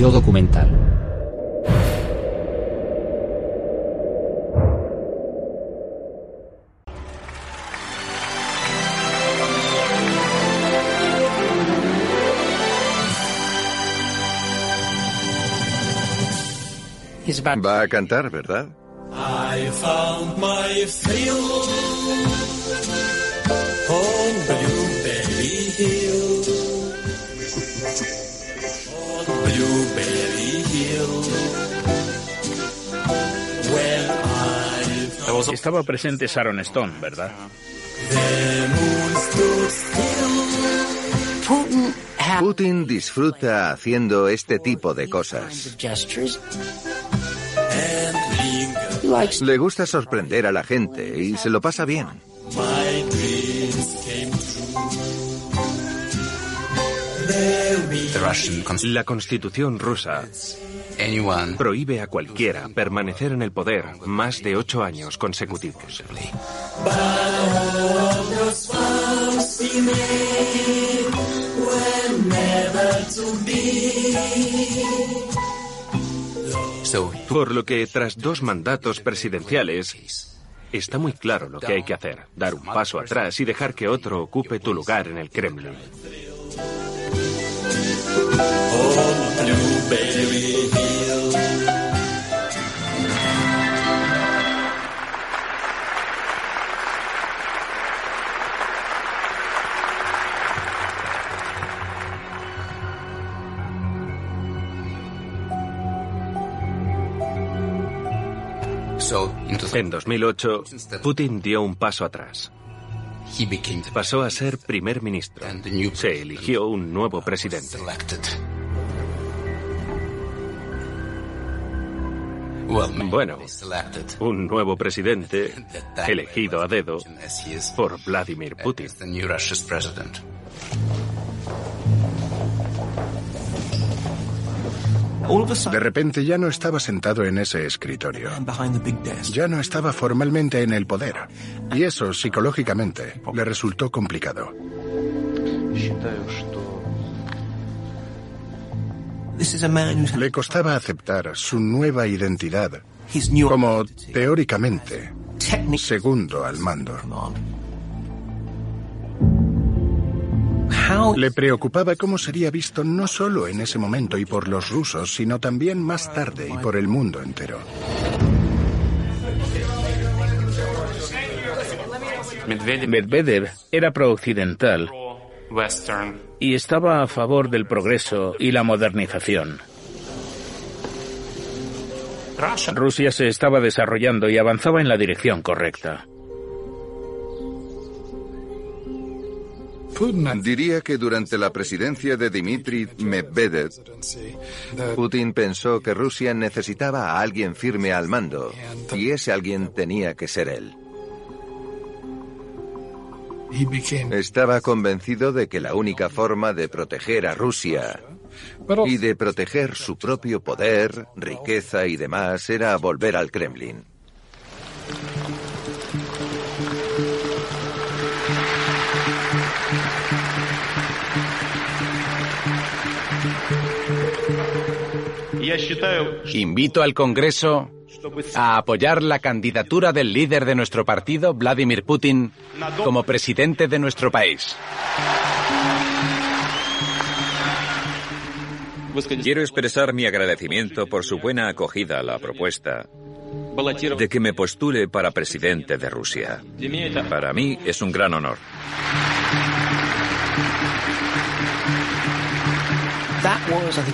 Yo documental. Va a cantar, ¿verdad? I found my thrill Estaba presente Sharon Stone, ¿verdad? Putin disfruta haciendo este tipo de cosas. Le gusta sorprender a la gente y se lo pasa bien. La constitución rusa prohíbe a cualquiera permanecer en el poder más de ocho años consecutivos. Por lo que tras dos mandatos presidenciales, está muy claro lo que hay que hacer, dar un paso atrás y dejar que otro ocupe tu lugar en el Kremlin. Blueberry Hill. En 2008, Putin dio un paso atrás. Pasó a ser primer ministro. Se eligió un nuevo presidente. Bueno, un nuevo presidente elegido a dedo por Vladimir Putin. De repente ya no estaba sentado en ese escritorio. Ya no estaba formalmente en el poder. Y eso, psicológicamente, le resultó complicado. Le costaba aceptar su nueva identidad como, teóricamente, segundo al mando. Le preocupaba cómo sería visto no solo en ese momento y por los rusos, sino también más tarde y por el mundo entero. Medvedev era pro-occidental y estaba a favor del progreso y la modernización. Rusia se estaba desarrollando y avanzaba en la dirección correcta. Diría que durante la presidencia de Dmitry Medvedev, Putin pensó que Rusia necesitaba a alguien firme al mando y ese alguien tenía que ser él. Estaba convencido de que la única forma de proteger a Rusia y de proteger su propio poder, riqueza y demás era volver al Kremlin. Invito al Congreso a apoyar la candidatura del líder de nuestro partido, Vladimir Putin, como presidente de nuestro país. Quiero expresar mi agradecimiento por su buena acogida a la propuesta de que me postule para presidente de Rusia. Para mí es un gran honor.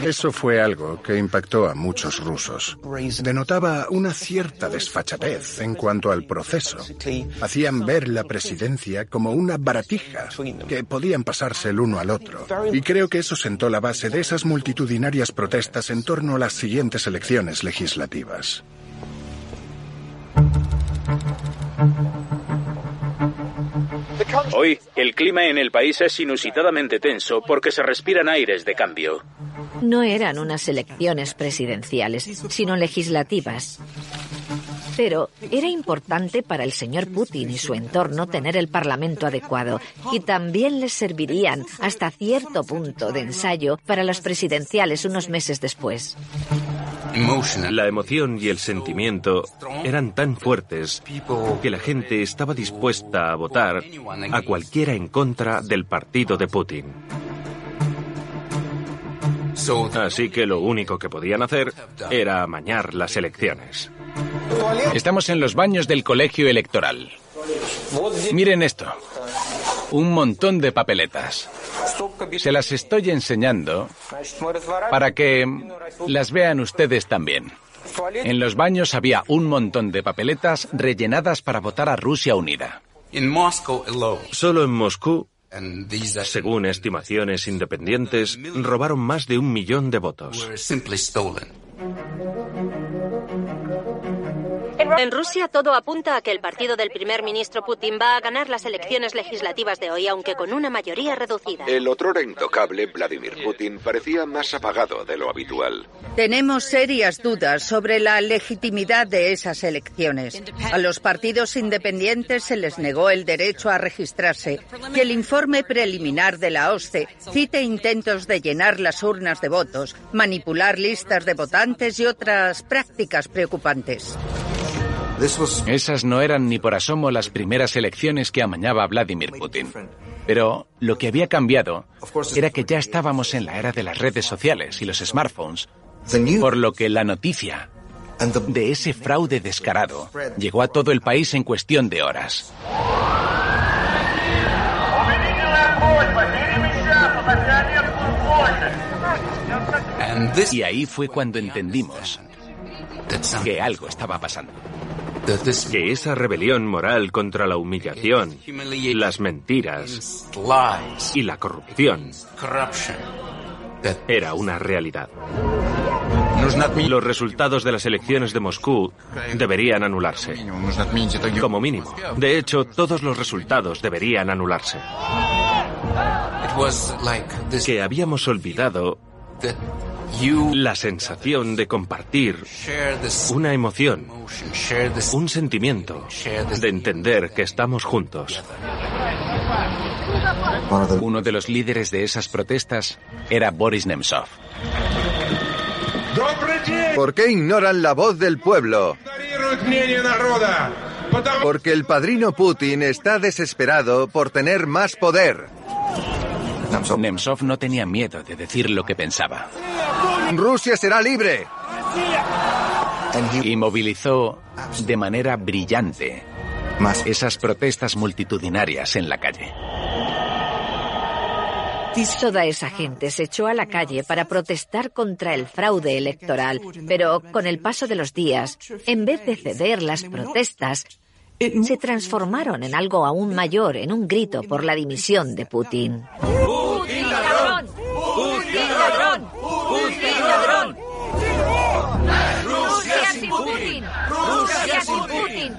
Eso fue algo que impactó a muchos rusos. Denotaba una cierta desfachatez en cuanto al proceso. Hacían ver la presidencia como una baratija que podían pasarse el uno al otro. Y creo que eso sentó la base de esas multitudinarias protestas en torno a las siguientes elecciones legislativas. Hoy, el clima en el país es inusitadamente tenso porque se respiran aires de cambio. No eran unas elecciones presidenciales, sino legislativas. Pero era importante para el señor Putin y su entorno tener el Parlamento adecuado y también les servirían hasta cierto punto de ensayo para las presidenciales unos meses después. La emoción y el sentimiento eran tan fuertes que la gente estaba dispuesta a votar a cualquiera en contra del partido de Putin. Así que lo único que podían hacer era amañar las elecciones. Estamos en los baños del colegio electoral. Miren esto. Un montón de papeletas. Se las estoy enseñando para que las vean ustedes también. En los baños había un montón de papeletas rellenadas para votar a Rusia unida. Solo en Moscú, según estimaciones independientes, robaron más de un millón de votos. En Rusia todo apunta a que el partido del primer ministro Putin va a ganar las elecciones legislativas de hoy, aunque con una mayoría reducida. El otrora intocable Vladimir Putin parecía más apagado de lo habitual. Tenemos serias dudas sobre la legitimidad de esas elecciones. A los partidos independientes se les negó el derecho a registrarse y el informe preliminar de la OSCE cita intentos de llenar las urnas de votos, manipular listas de votantes y otras prácticas preocupantes. Esas no eran ni por asomo las primeras elecciones que amañaba Vladimir Putin. Pero lo que había cambiado era que ya estábamos en la era de las redes sociales y los smartphones, por lo que la noticia de ese fraude descarado llegó a todo el país en cuestión de horas. Y ahí fue cuando entendimos que algo estaba pasando que esa rebelión moral contra la humillación, las mentiras y la corrupción era una realidad. Los resultados de las elecciones de Moscú deberían anularse. Como mínimo. De hecho, todos los resultados deberían anularse. Que habíamos olvidado la sensación de compartir una emoción, un sentimiento, de entender que estamos juntos. Uno de los líderes de esas protestas era Boris Nemtsov. ¿Por qué ignoran la voz del pueblo? Porque el padrino Putin está desesperado por tener más poder. Nemtsov no tenía miedo de decir lo que pensaba. Rusia será libre. Y movilizó de manera brillante esas protestas multitudinarias en la calle. Toda esa gente se echó a la calle para protestar contra el fraude electoral, pero con el paso de los días, en vez de ceder las protestas, se transformaron en algo aún mayor, en un grito por la dimisión de Putin. ¡Putin ladrón! ¡Putin ladrón! ¡Putin ladrón! ¡Rusia sin Putin! ¡Rusia sin Putin!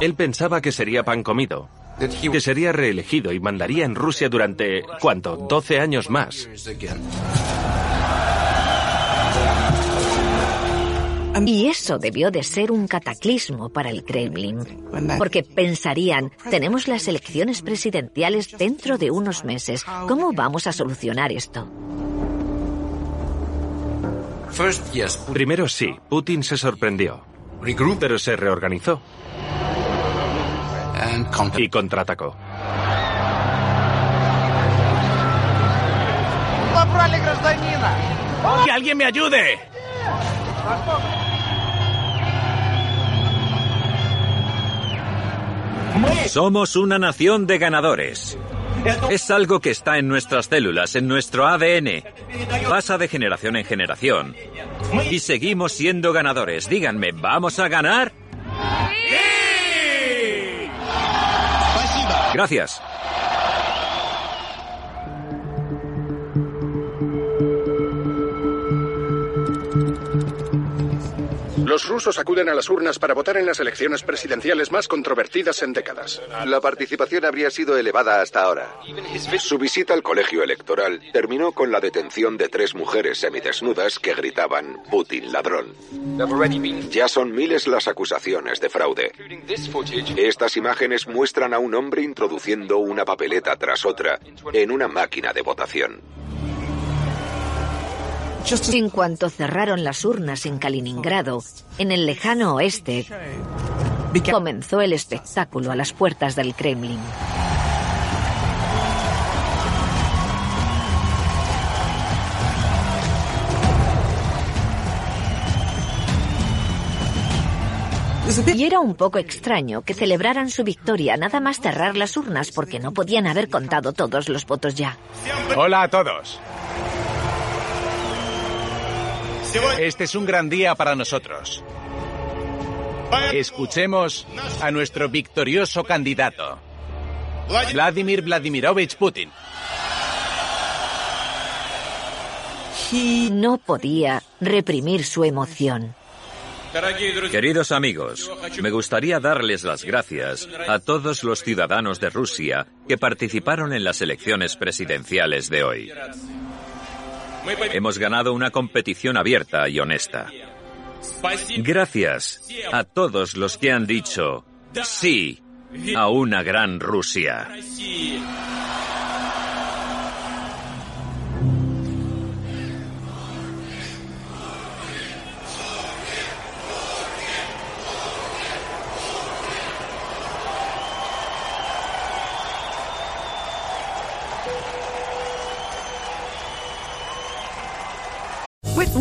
Él pensaba que sería pan comido, que sería reelegido y mandaría en Rusia durante, ¿cuánto? 12 años más. Y eso debió de ser un cataclismo para el Kremlin, porque pensarían, tenemos las elecciones presidenciales dentro de unos meses, ¿cómo vamos a solucionar esto? Primero sí, Putin se sorprendió, pero se reorganizó y contraatacó. ¡Que alguien me ayude! Somos una nación de ganadores. Es algo que está en nuestras células, en nuestro ADN. Pasa de generación en generación. Y seguimos siendo ganadores. Díganme, ¿vamos a ganar? Gracias. Los rusos acuden a las urnas para votar en las elecciones presidenciales más controvertidas en décadas. La participación habría sido elevada hasta ahora. Su visita al colegio electoral terminó con la detención de tres mujeres semidesnudas que gritaban Putin ladrón. Ya son miles las acusaciones de fraude. Estas imágenes muestran a un hombre introduciendo una papeleta tras otra en una máquina de votación. En cuanto cerraron las urnas en Kaliningrado, en el lejano oeste, comenzó el espectáculo a las puertas del Kremlin. Y era un poco extraño que celebraran su victoria nada más cerrar las urnas porque no podían haber contado todos los votos ya. Hola a todos. Este es un gran día para nosotros. Escuchemos a nuestro victorioso candidato, Vladimir Vladimirovich Putin. No podía reprimir su emoción. Queridos amigos, me gustaría darles las gracias a todos los ciudadanos de Rusia que participaron en las elecciones presidenciales de hoy. Hemos ganado una competición abierta y honesta. Gracias a todos los que han dicho sí a una gran Rusia.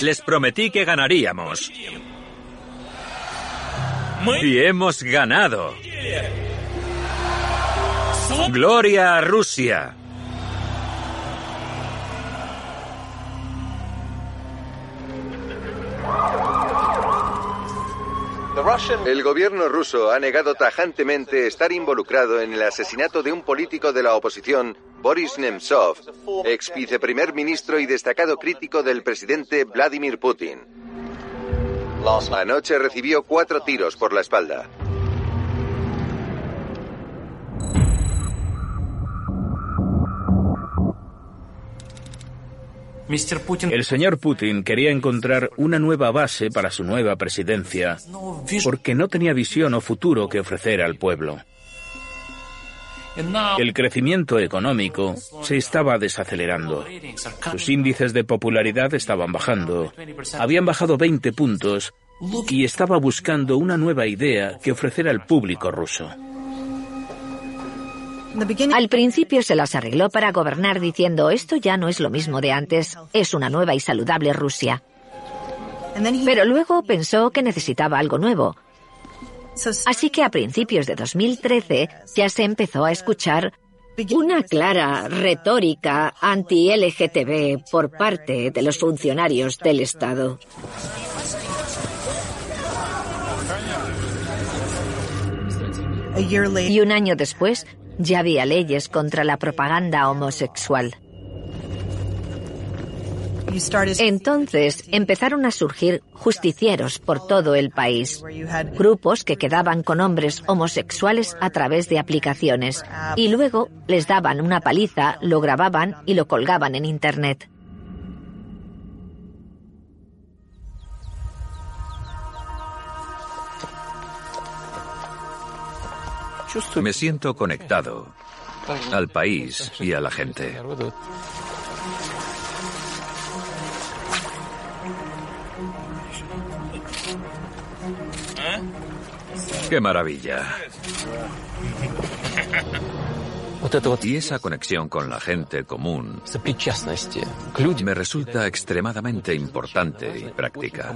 Les prometí que ganaríamos. Y hemos ganado. Gloria a Rusia. El gobierno ruso ha negado tajantemente estar involucrado en el asesinato de un político de la oposición, Boris Nemtsov, ex viceprimer ministro y destacado crítico del presidente Vladimir Putin. Anoche recibió cuatro tiros por la espalda. El señor Putin quería encontrar una nueva base para su nueva presidencia porque no tenía visión o futuro que ofrecer al pueblo. El crecimiento económico se estaba desacelerando. Sus índices de popularidad estaban bajando. Habían bajado 20 puntos y estaba buscando una nueva idea que ofrecer al público ruso. Al principio se las arregló para gobernar diciendo esto ya no es lo mismo de antes, es una nueva y saludable Rusia. Pero luego pensó que necesitaba algo nuevo. Así que a principios de 2013 ya se empezó a escuchar una clara retórica anti-LGTB por parte de los funcionarios del Estado. Y un año después, ya había leyes contra la propaganda homosexual. Entonces empezaron a surgir justicieros por todo el país, grupos que quedaban con hombres homosexuales a través de aplicaciones y luego les daban una paliza, lo grababan y lo colgaban en Internet. Me siento conectado al país y a la gente. ¡Qué maravilla! Y esa conexión con la gente común me resulta extremadamente importante y práctica.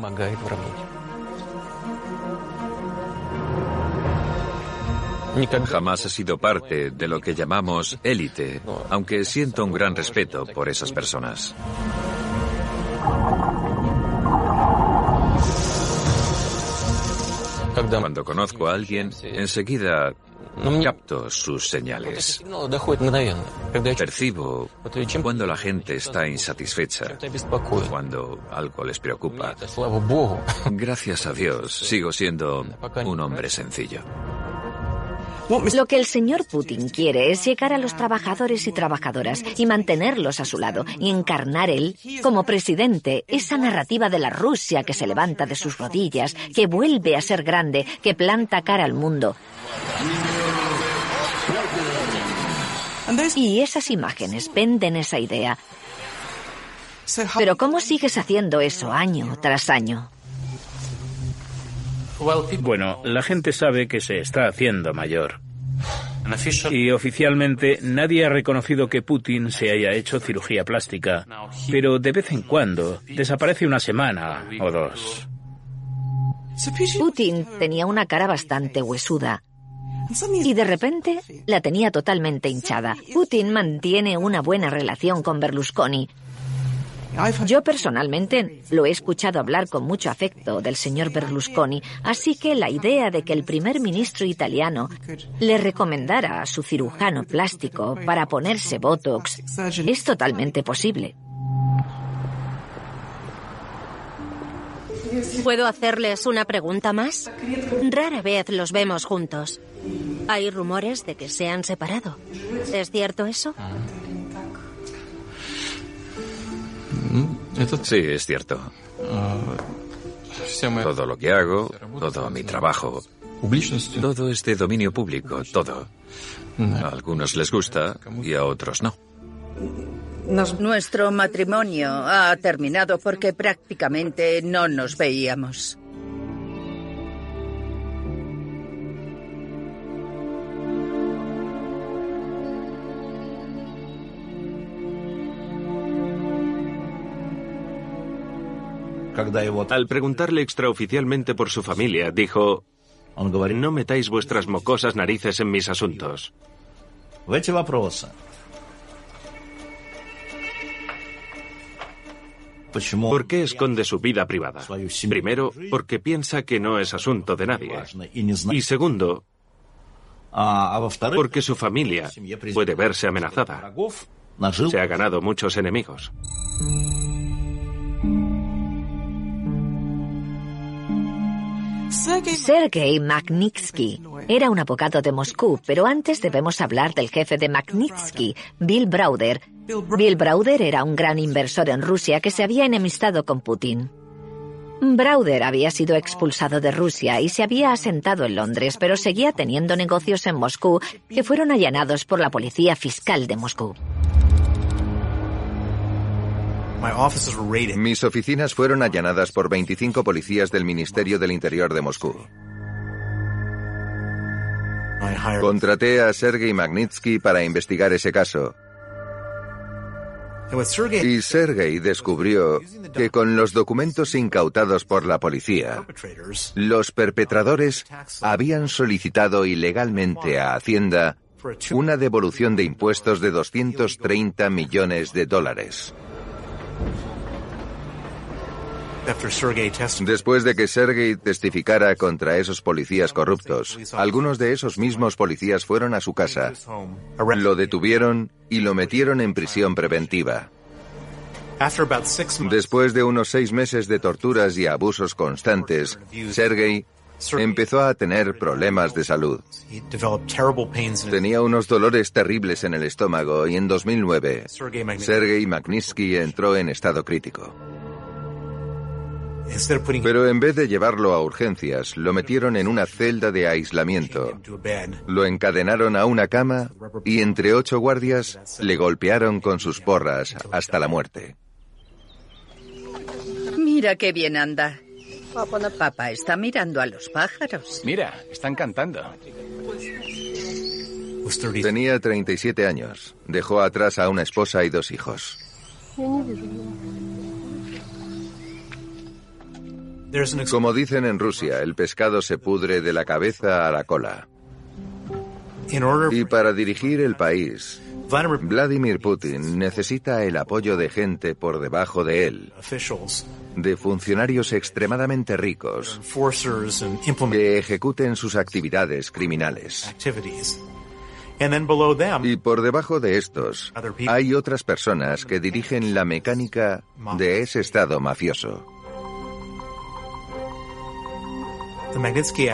Jamás he sido parte de lo que llamamos élite, aunque siento un gran respeto por esas personas. Cuando conozco a alguien, enseguida capto sus señales. Percibo cuando la gente está insatisfecha, cuando algo les preocupa. Gracias a Dios, sigo siendo un hombre sencillo. Lo que el señor Putin quiere es llegar a los trabajadores y trabajadoras y mantenerlos a su lado y encarnar él, como presidente, esa narrativa de la Rusia que se levanta de sus rodillas, que vuelve a ser grande, que planta cara al mundo. Y esas imágenes venden esa idea. Pero ¿cómo sigues haciendo eso año tras año? Bueno, la gente sabe que se está haciendo mayor. Y oficialmente nadie ha reconocido que Putin se haya hecho cirugía plástica, pero de vez en cuando desaparece una semana o dos. Putin tenía una cara bastante huesuda. Y de repente la tenía totalmente hinchada. Putin mantiene una buena relación con Berlusconi, yo personalmente lo he escuchado hablar con mucho afecto del señor Berlusconi, así que la idea de que el primer ministro italiano le recomendara a su cirujano plástico para ponerse Botox es totalmente posible. ¿Puedo hacerles una pregunta más? Rara vez los vemos juntos. Hay rumores de que se han separado. ¿Es cierto eso? Sí, es cierto. Todo lo que hago, todo mi trabajo, todo es de dominio público, todo. A algunos les gusta y a otros no. Nuestro matrimonio ha terminado porque prácticamente no nos veíamos. Al preguntarle extraoficialmente por su familia, dijo, no metáis vuestras mocosas narices en mis asuntos. ¿Por qué esconde su vida privada? Primero, porque piensa que no es asunto de nadie. Y segundo, porque su familia puede verse amenazada. Se ha ganado muchos enemigos. Sergei Magnitsky era un abogado de Moscú, pero antes debemos hablar del jefe de Magnitsky, Bill Browder. Bill Browder era un gran inversor en Rusia que se había enemistado con Putin. Browder había sido expulsado de Rusia y se había asentado en Londres, pero seguía teniendo negocios en Moscú que fueron allanados por la policía fiscal de Moscú. Mis oficinas fueron allanadas por 25 policías del Ministerio del Interior de Moscú. Contraté a Sergei Magnitsky para investigar ese caso. Y Sergei descubrió que con los documentos incautados por la policía, los perpetradores habían solicitado ilegalmente a Hacienda una devolución de impuestos de 230 millones de dólares. Después de que Sergei testificara contra esos policías corruptos, algunos de esos mismos policías fueron a su casa, lo detuvieron y lo metieron en prisión preventiva. Después de unos seis meses de torturas y abusos constantes, Sergei empezó a tener problemas de salud. Tenía unos dolores terribles en el estómago y en 2009 Sergei Magnitsky entró en estado crítico. Pero en vez de llevarlo a urgencias, lo metieron en una celda de aislamiento. Lo encadenaron a una cama y entre ocho guardias le golpearon con sus porras hasta la muerte. Mira qué bien anda. Papá está mirando a los pájaros. Mira, están cantando. Tenía 37 años. Dejó atrás a una esposa y dos hijos. Como dicen en Rusia, el pescado se pudre de la cabeza a la cola. Y para dirigir el país, Vladimir Putin necesita el apoyo de gente por debajo de él, de funcionarios extremadamente ricos que ejecuten sus actividades criminales. Y por debajo de estos hay otras personas que dirigen la mecánica de ese estado mafioso.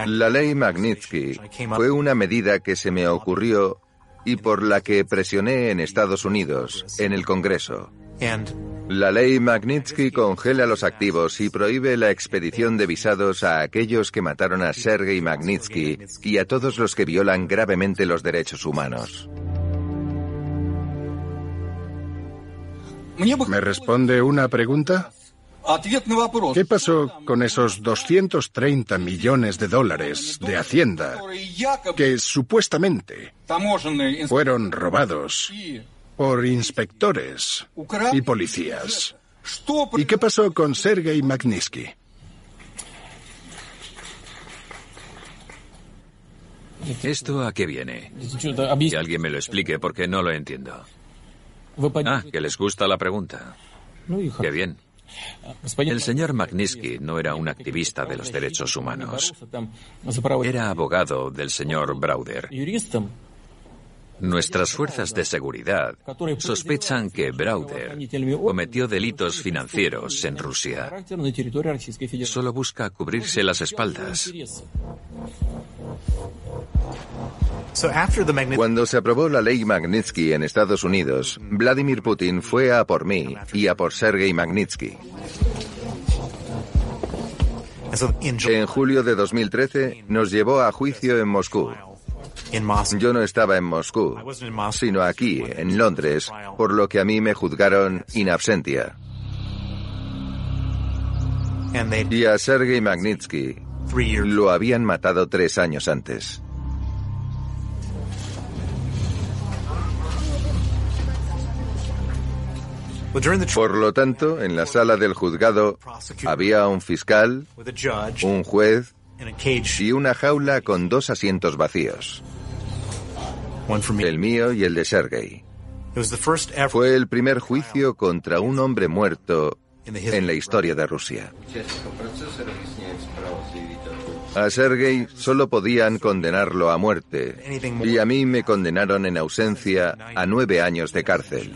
La ley Magnitsky fue una medida que se me ocurrió y por la que presioné en Estados Unidos, en el Congreso. La ley Magnitsky congela los activos y prohíbe la expedición de visados a aquellos que mataron a Sergei Magnitsky y a todos los que violan gravemente los derechos humanos. ¿Me responde una pregunta? ¿Qué pasó con esos 230 millones de dólares de Hacienda que supuestamente fueron robados por inspectores y policías? ¿Y qué pasó con Sergei Magnitsky? ¿Esto a qué viene? Que alguien me lo explique porque no lo entiendo. Ah, que les gusta la pregunta. Qué bien. El señor Magnitsky no era un activista de los derechos humanos. Era abogado del señor Brauder. Nuestras fuerzas de seguridad sospechan que Brauder cometió delitos financieros en Rusia. Solo busca cubrirse las espaldas. Cuando se aprobó la ley Magnitsky en Estados Unidos, Vladimir Putin fue a por mí y a por Sergei Magnitsky. En julio de 2013 nos llevó a juicio en Moscú. Yo no estaba en Moscú, sino aquí, en Londres, por lo que a mí me juzgaron in absentia. Y a Sergei Magnitsky lo habían matado tres años antes. Por lo tanto, en la sala del juzgado había un fiscal, un juez y una jaula con dos asientos vacíos. El mío y el de Sergei. Fue el primer juicio contra un hombre muerto en la historia de Rusia. A Sergei solo podían condenarlo a muerte y a mí me condenaron en ausencia a nueve años de cárcel.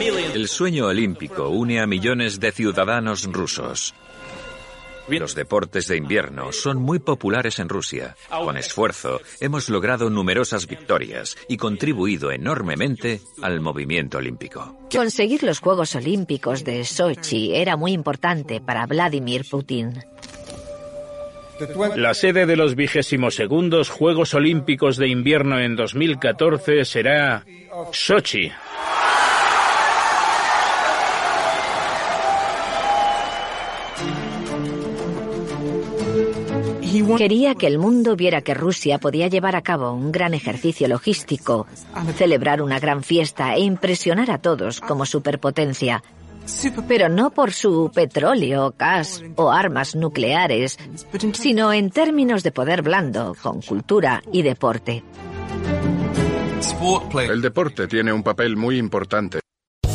El sueño olímpico une a millones de ciudadanos rusos. Los deportes de invierno son muy populares en Rusia. Con esfuerzo hemos logrado numerosas victorias y contribuido enormemente al movimiento olímpico. Conseguir los Juegos Olímpicos de Sochi era muy importante para Vladimir Putin. La sede de los vigésimos segundos Juegos Olímpicos de Invierno en 2014 será Sochi. Quería que el mundo viera que Rusia podía llevar a cabo un gran ejercicio logístico, celebrar una gran fiesta e impresionar a todos como superpotencia. Pero no por su petróleo, gas o armas nucleares, sino en términos de poder blando, con cultura y deporte. El deporte tiene un papel muy importante.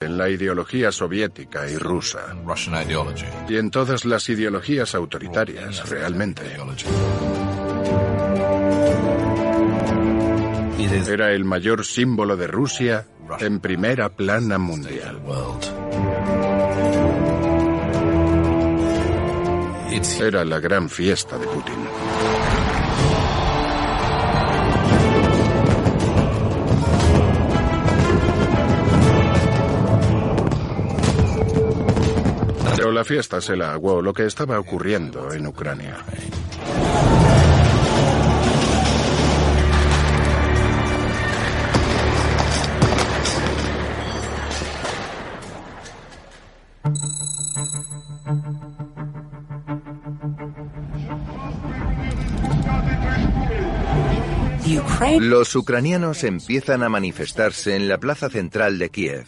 En la ideología soviética y rusa. Y en todas las ideologías autoritarias, realmente. Era el mayor símbolo de Rusia en primera plana mundial. Era la gran fiesta de Putin. Pero la fiesta se la aguó lo que estaba ocurriendo en Ucrania. Los ucranianos empiezan a manifestarse en la plaza central de Kiev,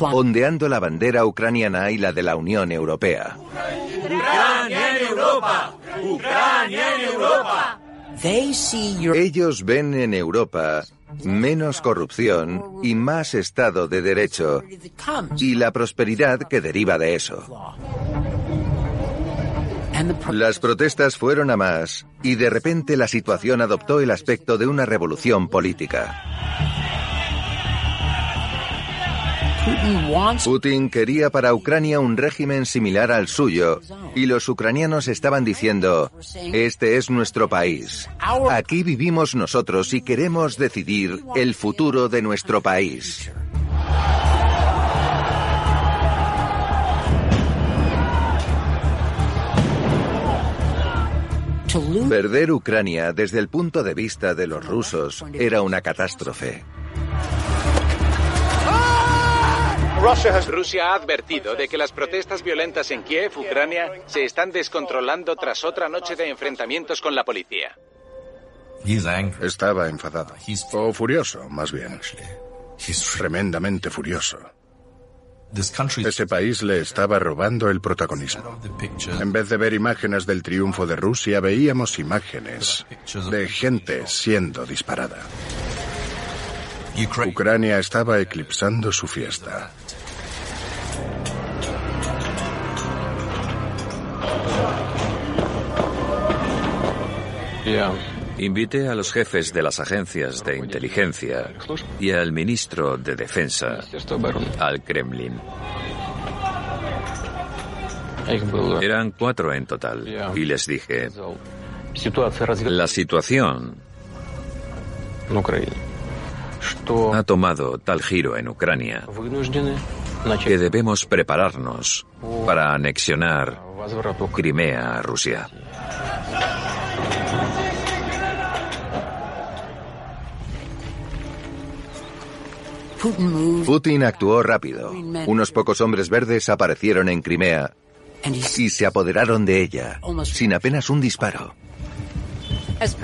ondeando la bandera ucraniana y la de la Unión Europea. ¡Ucrania en Europa! ¡Ucrania en Europa! Ellos ven en Europa menos corrupción y más Estado de Derecho y la prosperidad que deriva de eso. Las protestas fueron a más y de repente la situación adoptó el aspecto de una revolución política. Putin quería para Ucrania un régimen similar al suyo y los ucranianos estaban diciendo, este es nuestro país, aquí vivimos nosotros y queremos decidir el futuro de nuestro país. Perder Ucrania desde el punto de vista de los rusos era una catástrofe. Rusia ha advertido de que las protestas violentas en Kiev, Ucrania, se están descontrolando tras otra noche de enfrentamientos con la policía. Estaba enfadado. O furioso, más bien. Tremendamente furioso. Ese país le estaba robando el protagonismo. En vez de ver imágenes del triunfo de Rusia, veíamos imágenes de gente siendo disparada. Ucrania estaba eclipsando su fiesta. Invite a los jefes de las agencias de inteligencia y al ministro de Defensa al Kremlin. Eran cuatro en total y les dije, la situación ha tomado tal giro en Ucrania que debemos prepararnos para anexionar Crimea a Rusia. Putin actuó rápido. Unos pocos hombres verdes aparecieron en Crimea y se apoderaron de ella, sin apenas un disparo.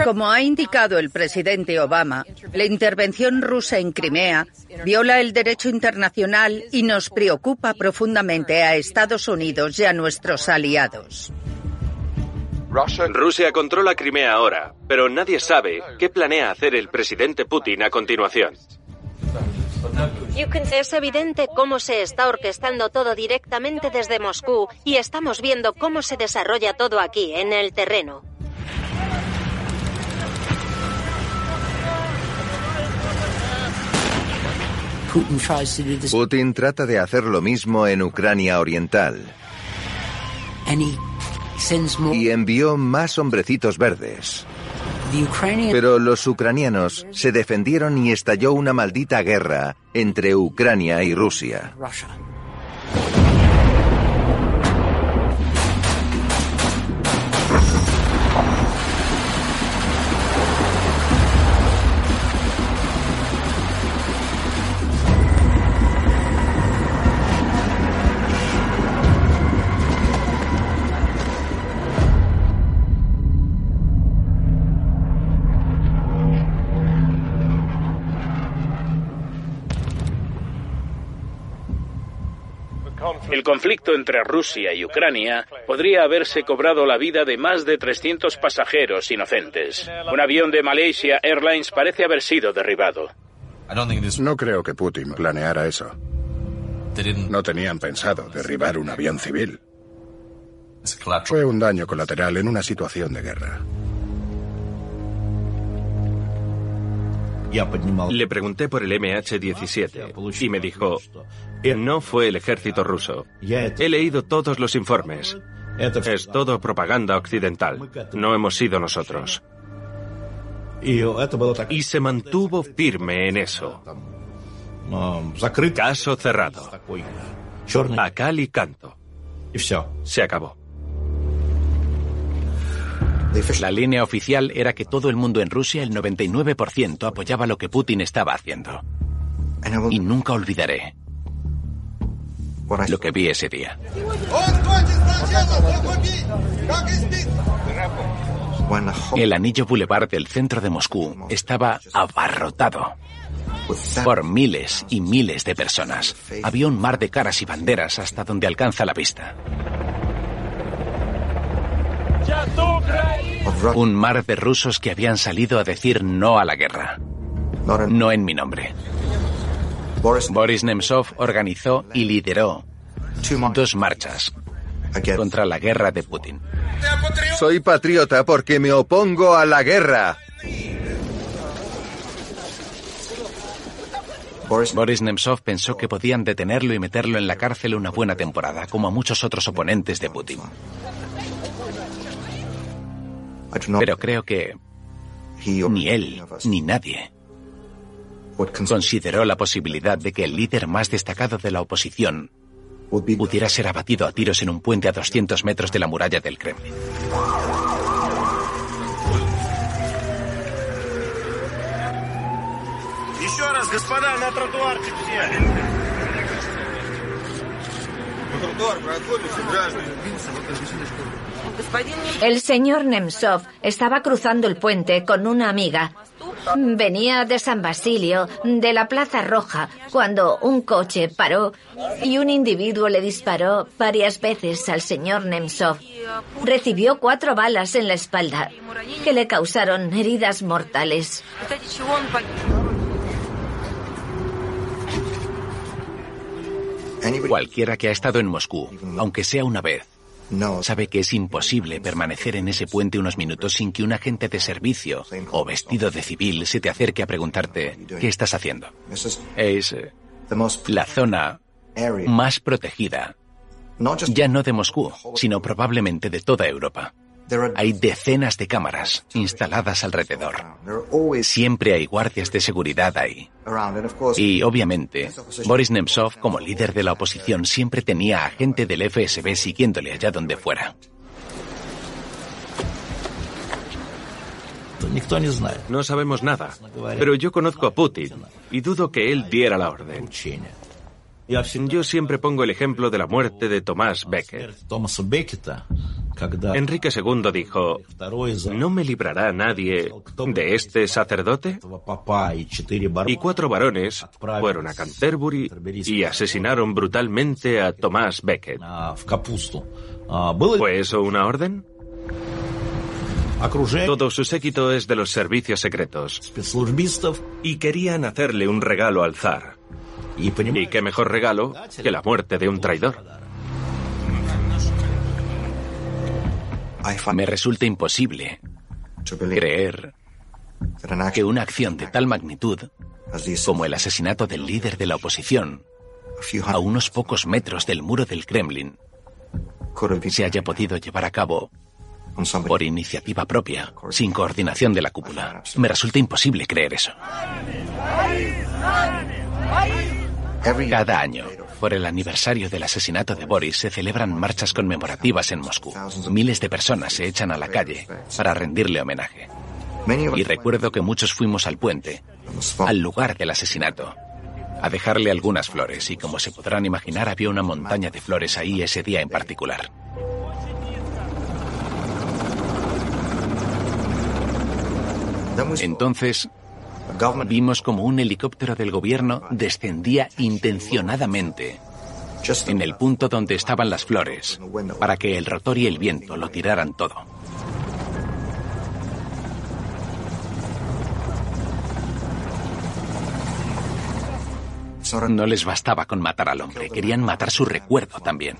Como ha indicado el presidente Obama, la intervención rusa en Crimea viola el derecho internacional y nos preocupa profundamente a Estados Unidos y a nuestros aliados. Rusia controla Crimea ahora, pero nadie sabe qué planea hacer el presidente Putin a continuación. Es evidente cómo se está orquestando todo directamente desde Moscú y estamos viendo cómo se desarrolla todo aquí, en el terreno. Putin trata de hacer lo mismo en Ucrania Oriental. Y envió más hombrecitos verdes. Pero los ucranianos se defendieron y estalló una maldita guerra entre Ucrania y Rusia. Conflicto entre Rusia y Ucrania podría haberse cobrado la vida de más de 300 pasajeros inocentes. Un avión de Malaysia Airlines parece haber sido derribado. No creo que Putin planeara eso. No tenían pensado derribar un avión civil. Fue un daño colateral en una situación de guerra. Le pregunté por el MH17 y me dijo, no fue el ejército ruso. He leído todos los informes. Es todo propaganda occidental. No hemos sido nosotros. Y se mantuvo firme en eso. Caso cerrado. A cal y canto. Se acabó. La línea oficial era que todo el mundo en Rusia, el 99%, apoyaba lo que Putin estaba haciendo. Y nunca olvidaré lo que vi ese día. El anillo boulevard del centro de Moscú estaba abarrotado por miles y miles de personas. Había un mar de caras y banderas hasta donde alcanza la vista. Un mar de rusos que habían salido a decir no a la guerra. No en mi nombre. Boris Nemtsov organizó y lideró dos marchas contra la guerra de Putin. Soy patriota porque me opongo a la guerra. Boris Nemtsov pensó que podían detenerlo y meterlo en la cárcel una buena temporada, como a muchos otros oponentes de Putin. Pero creo que ni él ni nadie consideró la posibilidad de que el líder más destacado de la oposición pudiera ser abatido a tiros en un puente a 200 metros de la muralla del Kremlin. El señor Nemtsov estaba cruzando el puente con una amiga. Venía de San Basilio, de la Plaza Roja, cuando un coche paró y un individuo le disparó varias veces al señor Nemtsov. Recibió cuatro balas en la espalda que le causaron heridas mortales. Cualquiera que ha estado en Moscú, aunque sea una vez, sabe que es imposible permanecer en ese puente unos minutos sin que un agente de servicio o vestido de civil se te acerque a preguntarte qué estás haciendo. Es eh, la zona más protegida, ya no de Moscú, sino probablemente de toda Europa. Hay decenas de cámaras instaladas alrededor. Siempre hay guardias de seguridad ahí. Y obviamente, Boris Nemtsov, como líder de la oposición, siempre tenía a gente del FSB siguiéndole allá donde fuera. No sabemos nada, pero yo conozco a Putin y dudo que él diera la orden. Yo siempre pongo el ejemplo de la muerte de Tomás Becker. Enrique II dijo, ¿no me librará nadie de este sacerdote? Y cuatro varones fueron a Canterbury y asesinaron brutalmente a Tomás Becket. ¿Fue eso una orden? Todo su séquito es de los servicios secretos. Y querían hacerle un regalo al zar. Y qué mejor regalo que la muerte de un traidor. Me resulta imposible creer que una acción de tal magnitud como el asesinato del líder de la oposición a unos pocos metros del muro del Kremlin se haya podido llevar a cabo por iniciativa propia, sin coordinación de la cúpula. Me resulta imposible creer eso. Cada año, por el aniversario del asesinato de Boris, se celebran marchas conmemorativas en Moscú. Miles de personas se echan a la calle para rendirle homenaje. Y recuerdo que muchos fuimos al puente, al lugar del asesinato, a dejarle algunas flores y como se podrán imaginar había una montaña de flores ahí ese día en particular. Entonces, vimos como un helicóptero del gobierno descendía intencionadamente en el punto donde estaban las flores, para que el rotor y el viento lo tiraran todo. No les bastaba con matar al hombre, querían matar su recuerdo también.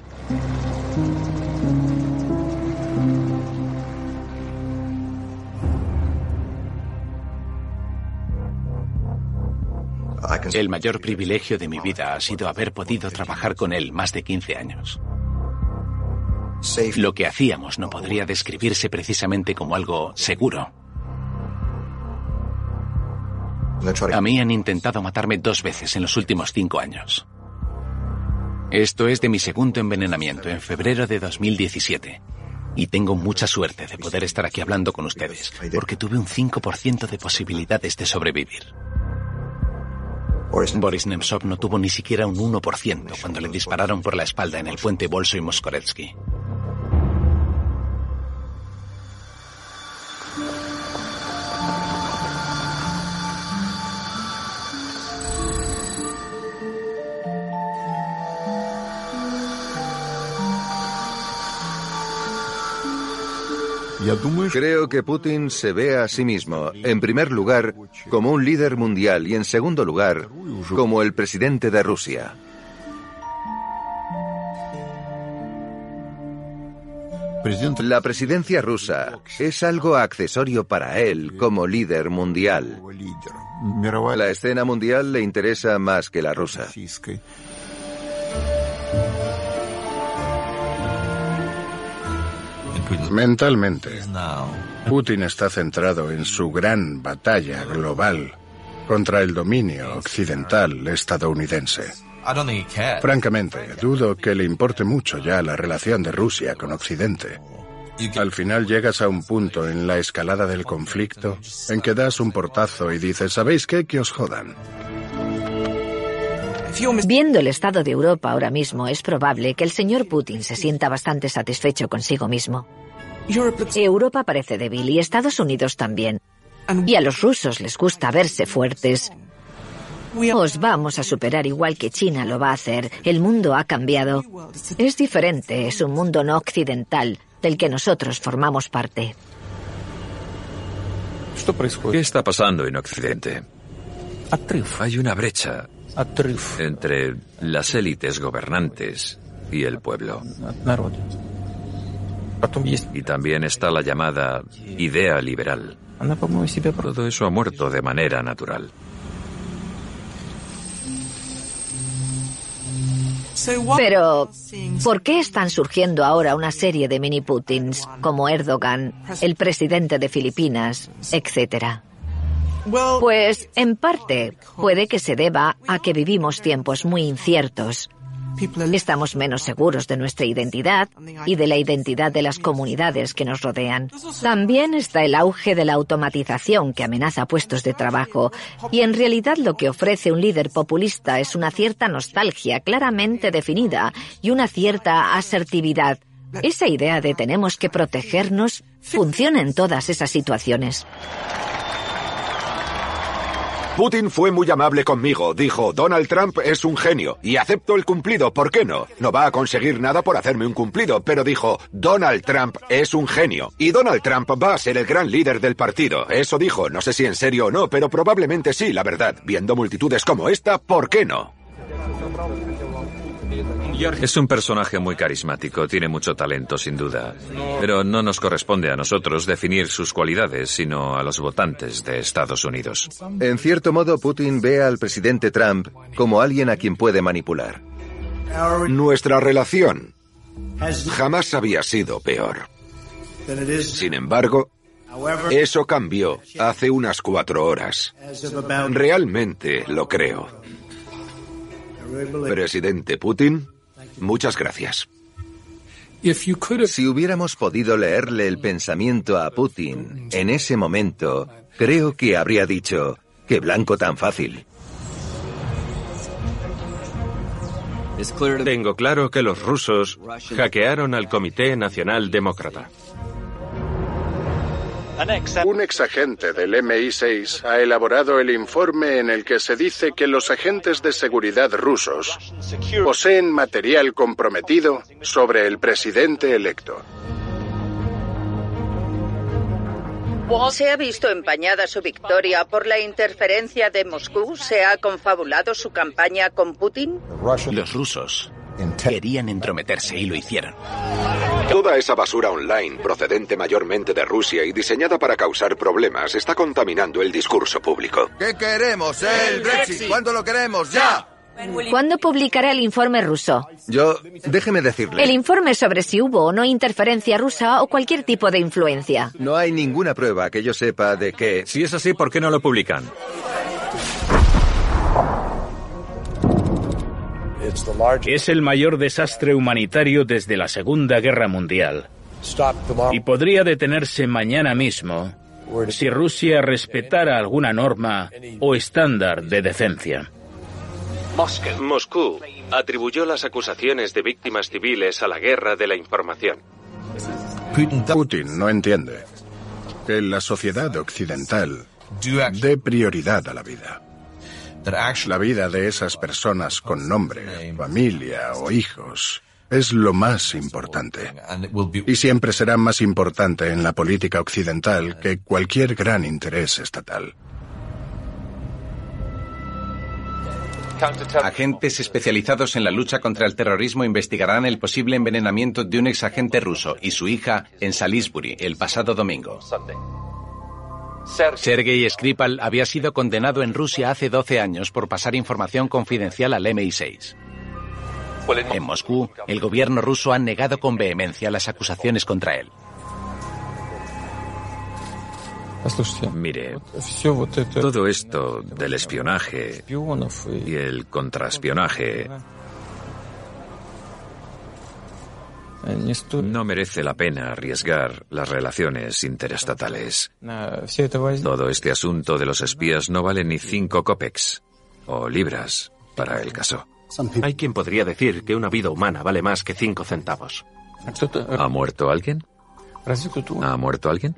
El mayor privilegio de mi vida ha sido haber podido trabajar con él más de 15 años. Lo que hacíamos no podría describirse precisamente como algo seguro. A mí han intentado matarme dos veces en los últimos cinco años. Esto es de mi segundo envenenamiento en febrero de 2017. Y tengo mucha suerte de poder estar aquí hablando con ustedes, porque tuve un 5% de posibilidades de sobrevivir. Boris Nemtsov no tuvo ni siquiera un 1% cuando le dispararon por la espalda en el puente Bolso y Moskoretsky. Creo que Putin se ve a sí mismo, en primer lugar, como un líder mundial y en segundo lugar, como el presidente de Rusia. La presidencia rusa es algo accesorio para él como líder mundial. La escena mundial le interesa más que la rusa. Mentalmente, Putin está centrado en su gran batalla global contra el dominio occidental estadounidense. Francamente, dudo que le importe mucho ya la relación de Rusia con Occidente. Al final llegas a un punto en la escalada del conflicto en que das un portazo y dices, ¿sabéis qué? Que os jodan. Viendo el estado de Europa ahora mismo, es probable que el señor Putin se sienta bastante satisfecho consigo mismo. Europa parece débil y Estados Unidos también. Y a los rusos les gusta verse fuertes. Os vamos a superar igual que China lo va a hacer. El mundo ha cambiado. Es diferente, es un mundo no occidental del que nosotros formamos parte. ¿Qué está pasando en Occidente? Hay una brecha entre las élites gobernantes y el pueblo. Y también está la llamada idea liberal. Todo eso ha muerto de manera natural. Pero, ¿por qué están surgiendo ahora una serie de mini Putins como Erdogan, el presidente de Filipinas, etcétera? Pues, en parte, puede que se deba a que vivimos tiempos muy inciertos. Estamos menos seguros de nuestra identidad y de la identidad de las comunidades que nos rodean. También está el auge de la automatización que amenaza puestos de trabajo y en realidad lo que ofrece un líder populista es una cierta nostalgia claramente definida y una cierta asertividad. Esa idea de tenemos que protegernos funciona en todas esas situaciones. Putin fue muy amable conmigo. Dijo, Donald Trump es un genio. Y acepto el cumplido, ¿por qué no? No va a conseguir nada por hacerme un cumplido, pero dijo, Donald Trump es un genio. Y Donald Trump va a ser el gran líder del partido. Eso dijo, no sé si en serio o no, pero probablemente sí, la verdad. Viendo multitudes como esta, ¿por qué no? Es un personaje muy carismático, tiene mucho talento, sin duda. Pero no nos corresponde a nosotros definir sus cualidades, sino a los votantes de Estados Unidos. En cierto modo, Putin ve al presidente Trump como alguien a quien puede manipular. Nuestra relación jamás había sido peor. Sin embargo, eso cambió hace unas cuatro horas. Realmente lo creo. Presidente Putin, muchas gracias. Si hubiéramos podido leerle el pensamiento a Putin en ese momento, creo que habría dicho, qué blanco tan fácil. Tengo claro que los rusos hackearon al Comité Nacional Demócrata. Un exagente del MI6 ha elaborado el informe en el que se dice que los agentes de seguridad rusos poseen material comprometido sobre el presidente electo. ¿Se ha visto empañada su victoria por la interferencia de Moscú? ¿Se ha confabulado su campaña con Putin? Los rusos querían entrometerse y lo hicieron. Toda esa basura online, procedente mayormente de Rusia y diseñada para causar problemas, está contaminando el discurso público. ¿Qué queremos? El Brexit. ¿Cuándo lo queremos? ¡Ya! ¿Cuándo publicará el informe ruso? Yo, déjeme decirle. El informe sobre si hubo o no interferencia rusa o cualquier tipo de influencia. No hay ninguna prueba que yo sepa de que... Si es así, ¿por qué no lo publican? Es el mayor desastre humanitario desde la Segunda Guerra Mundial. Y podría detenerse mañana mismo si Rusia respetara alguna norma o estándar de decencia. Moscú atribuyó las acusaciones de víctimas civiles a la guerra de la información. Putin no entiende que la sociedad occidental dé prioridad a la vida. La vida de esas personas con nombre, familia o hijos es lo más importante. Y siempre será más importante en la política occidental que cualquier gran interés estatal. Agentes especializados en la lucha contra el terrorismo investigarán el posible envenenamiento de un exagente ruso y su hija en Salisbury el pasado domingo. Sergei Skripal había sido condenado en Rusia hace 12 años por pasar información confidencial al MI6. En Moscú, el gobierno ruso ha negado con vehemencia las acusaciones contra él. Mire, todo esto del espionaje y el contraespionaje no merece la pena arriesgar las relaciones interestatales. Todo este asunto de los espías no vale ni cinco copex o libras para el caso. Hay quien podría decir que una vida humana vale más que cinco centavos. ¿Ha muerto alguien? ¿Ha muerto alguien?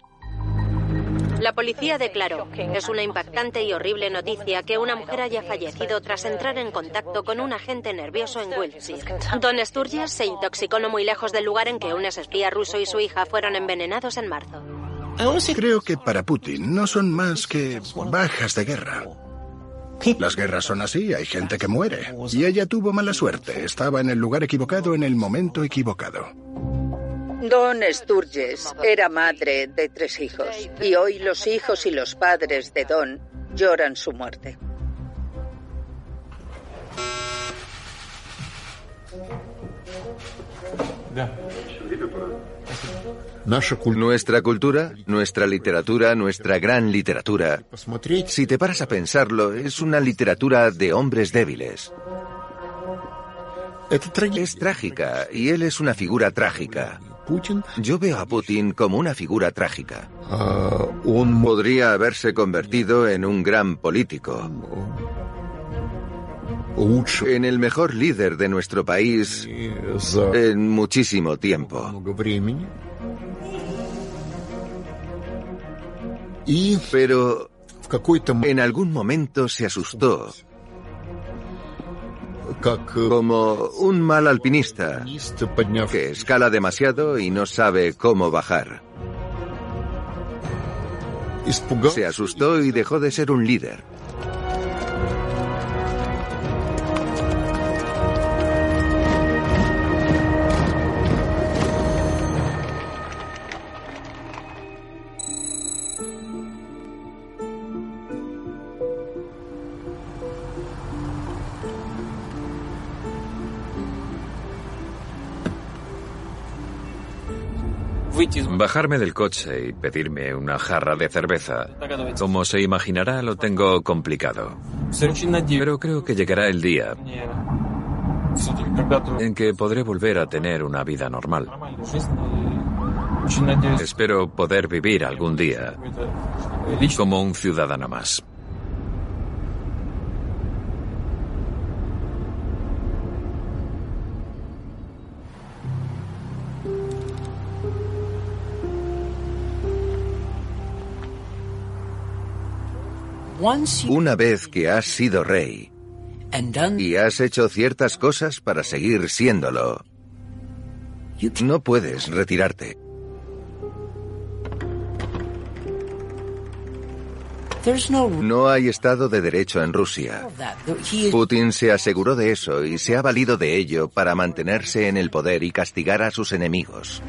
La policía declaró, es una impactante y horrible noticia que una mujer haya fallecido tras entrar en contacto con un agente nervioso en Wiltshire. Don Sturges se intoxicó no muy lejos del lugar en que un espía ruso y su hija fueron envenenados en marzo. Creo que para Putin no son más que bajas de guerra. Las guerras son así, hay gente que muere. Y ella tuvo mala suerte, estaba en el lugar equivocado en el momento equivocado. Don Sturges era madre de tres hijos y hoy los hijos y los padres de Don lloran su muerte. Nuestra cultura, nuestra literatura, nuestra gran literatura, si te paras a pensarlo, es una literatura de hombres débiles. Es trágica y él es una figura trágica. Yo veo a Putin como una figura trágica. Podría haberse convertido en un gran político. En el mejor líder de nuestro país en muchísimo tiempo. Pero en algún momento se asustó como un mal alpinista que escala demasiado y no sabe cómo bajar. Se asustó y dejó de ser un líder. Bajarme del coche y pedirme una jarra de cerveza. Como se imaginará, lo tengo complicado. Pero creo que llegará el día en que podré volver a tener una vida normal. Espero poder vivir algún día como un ciudadano más. Una vez que has sido rey y has hecho ciertas cosas para seguir siéndolo, no puedes retirarte. No hay Estado de Derecho en Rusia. Putin se aseguró de eso y se ha valido de ello para mantenerse en el poder y castigar a sus enemigos.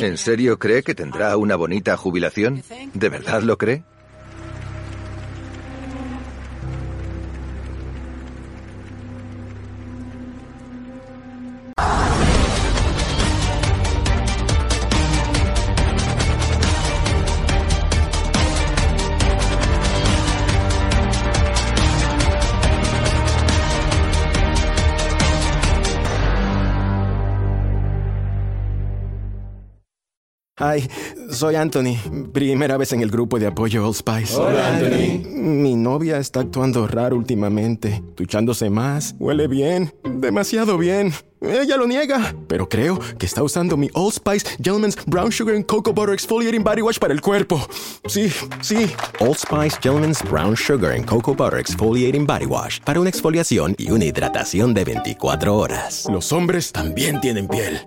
¿En serio cree que tendrá una bonita jubilación? ¿De verdad lo cree? Soy Anthony. Primera vez en el grupo de apoyo Old Spice. Hola, Anthony. Mi novia está actuando raro últimamente, duchándose más, huele bien, demasiado bien. Ella lo niega, pero creo que está usando mi Old Spice Gentleman's Brown Sugar and Cocoa Butter Exfoliating Body Wash para el cuerpo. Sí, sí. Old Spice Gentleman's Brown Sugar and Cocoa Butter Exfoliating Body Wash para una exfoliación y una hidratación de 24 horas. Los hombres también tienen piel.